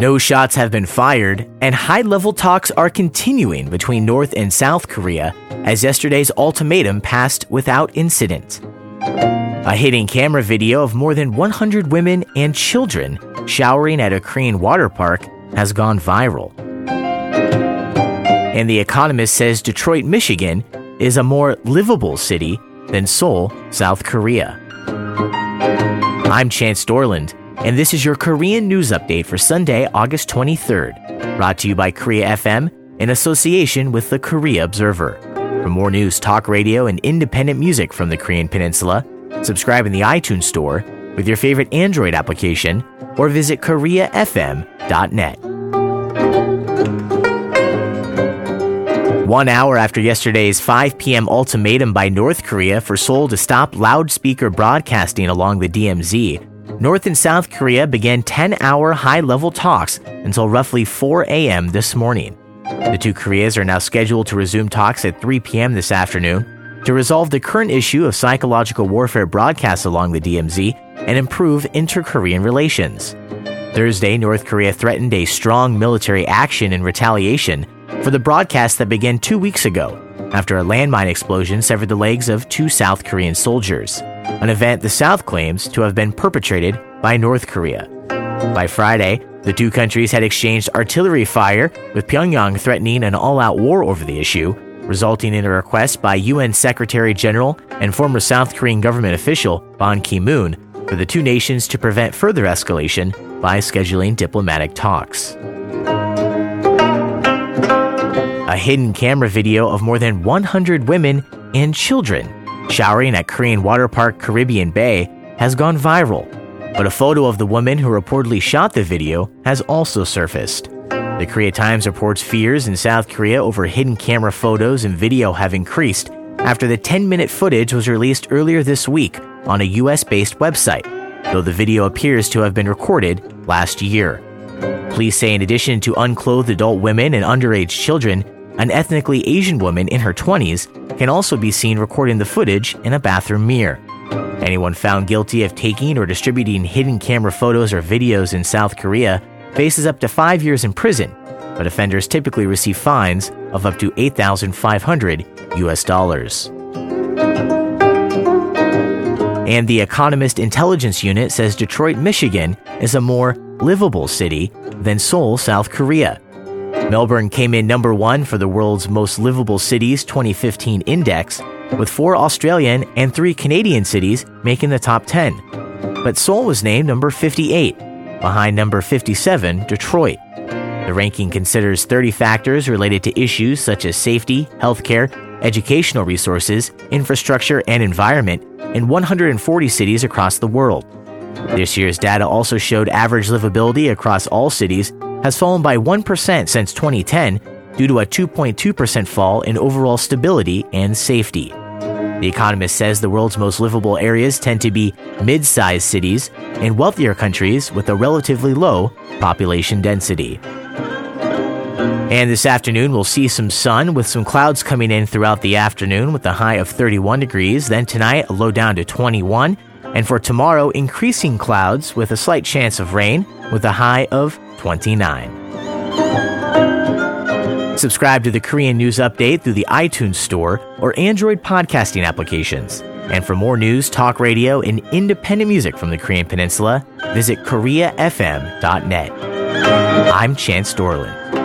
No shots have been fired, and high level talks are continuing between North and South Korea as yesterday's ultimatum passed without incident. A hidden camera video of more than 100 women and children showering at a Korean water park has gone viral. And The Economist says Detroit, Michigan is a more livable city than Seoul, South Korea. I'm Chance Dorland and this is your Korean news update for Sunday, August 23rd, brought to you by Korea FM in association with the Korea Observer. For more news, talk radio, and independent music from the Korean Peninsula, subscribe in the iTunes Store with your favorite Android application or visit KoreaFM.net. One hour after yesterday's 5 p.m. ultimatum by North Korea for Seoul to stop loudspeaker broadcasting along the DMZ, North and South Korea began 10 hour high level talks until roughly 4 a.m. this morning. The two Koreas are now scheduled to resume talks at 3 p.m. this afternoon to resolve the current issue of psychological warfare broadcasts along the DMZ and improve inter Korean relations. Thursday, North Korea threatened a strong military action in retaliation for the broadcast that began two weeks ago after a landmine explosion severed the legs of two South Korean soldiers, an event the South claims to have been perpetrated by North Korea. By Friday, the two countries had exchanged artillery fire, with Pyongyang threatening an all out war over the issue, resulting in a request by UN Secretary General and former South Korean government official Ban Ki moon for the two nations to prevent further escalation by scheduling diplomatic talks. A hidden camera video of more than 100 women and children showering at Korean water park Caribbean Bay has gone viral, but a photo of the woman who reportedly shot the video has also surfaced. The Korea Times reports fears in South Korea over hidden camera photos and video have increased after the 10 minute footage was released earlier this week on a US based website, though the video appears to have been recorded last year. Police say, in addition to unclothed adult women and underage children, an ethnically Asian woman in her 20s can also be seen recording the footage in a bathroom mirror. Anyone found guilty of taking or distributing hidden camera photos or videos in South Korea faces up to five years in prison, but offenders typically receive fines of up to 8,500 US dollars. And the Economist Intelligence Unit says Detroit, Michigan is a more livable city than Seoul, South Korea. Melbourne came in number one for the world's most livable cities 2015 index, with four Australian and three Canadian cities making the top 10. But Seoul was named number 58, behind number 57, Detroit. The ranking considers 30 factors related to issues such as safety, healthcare, educational resources, infrastructure, and environment in 140 cities across the world. This year's data also showed average livability across all cities has fallen by 1% since 2010 due to a 2.2% fall in overall stability and safety. The Economist says the world's most livable areas tend to be mid sized cities and wealthier countries with a relatively low population density. And this afternoon, we'll see some sun with some clouds coming in throughout the afternoon with a high of 31 degrees. Then tonight, a low down to 21. And for tomorrow, increasing clouds with a slight chance of rain with a high of 29. Subscribe to the Korean News Update through the iTunes Store or Android podcasting applications. And for more news, talk radio, and independent music from the Korean Peninsula, visit KoreaFM.net. I'm Chance Dorland.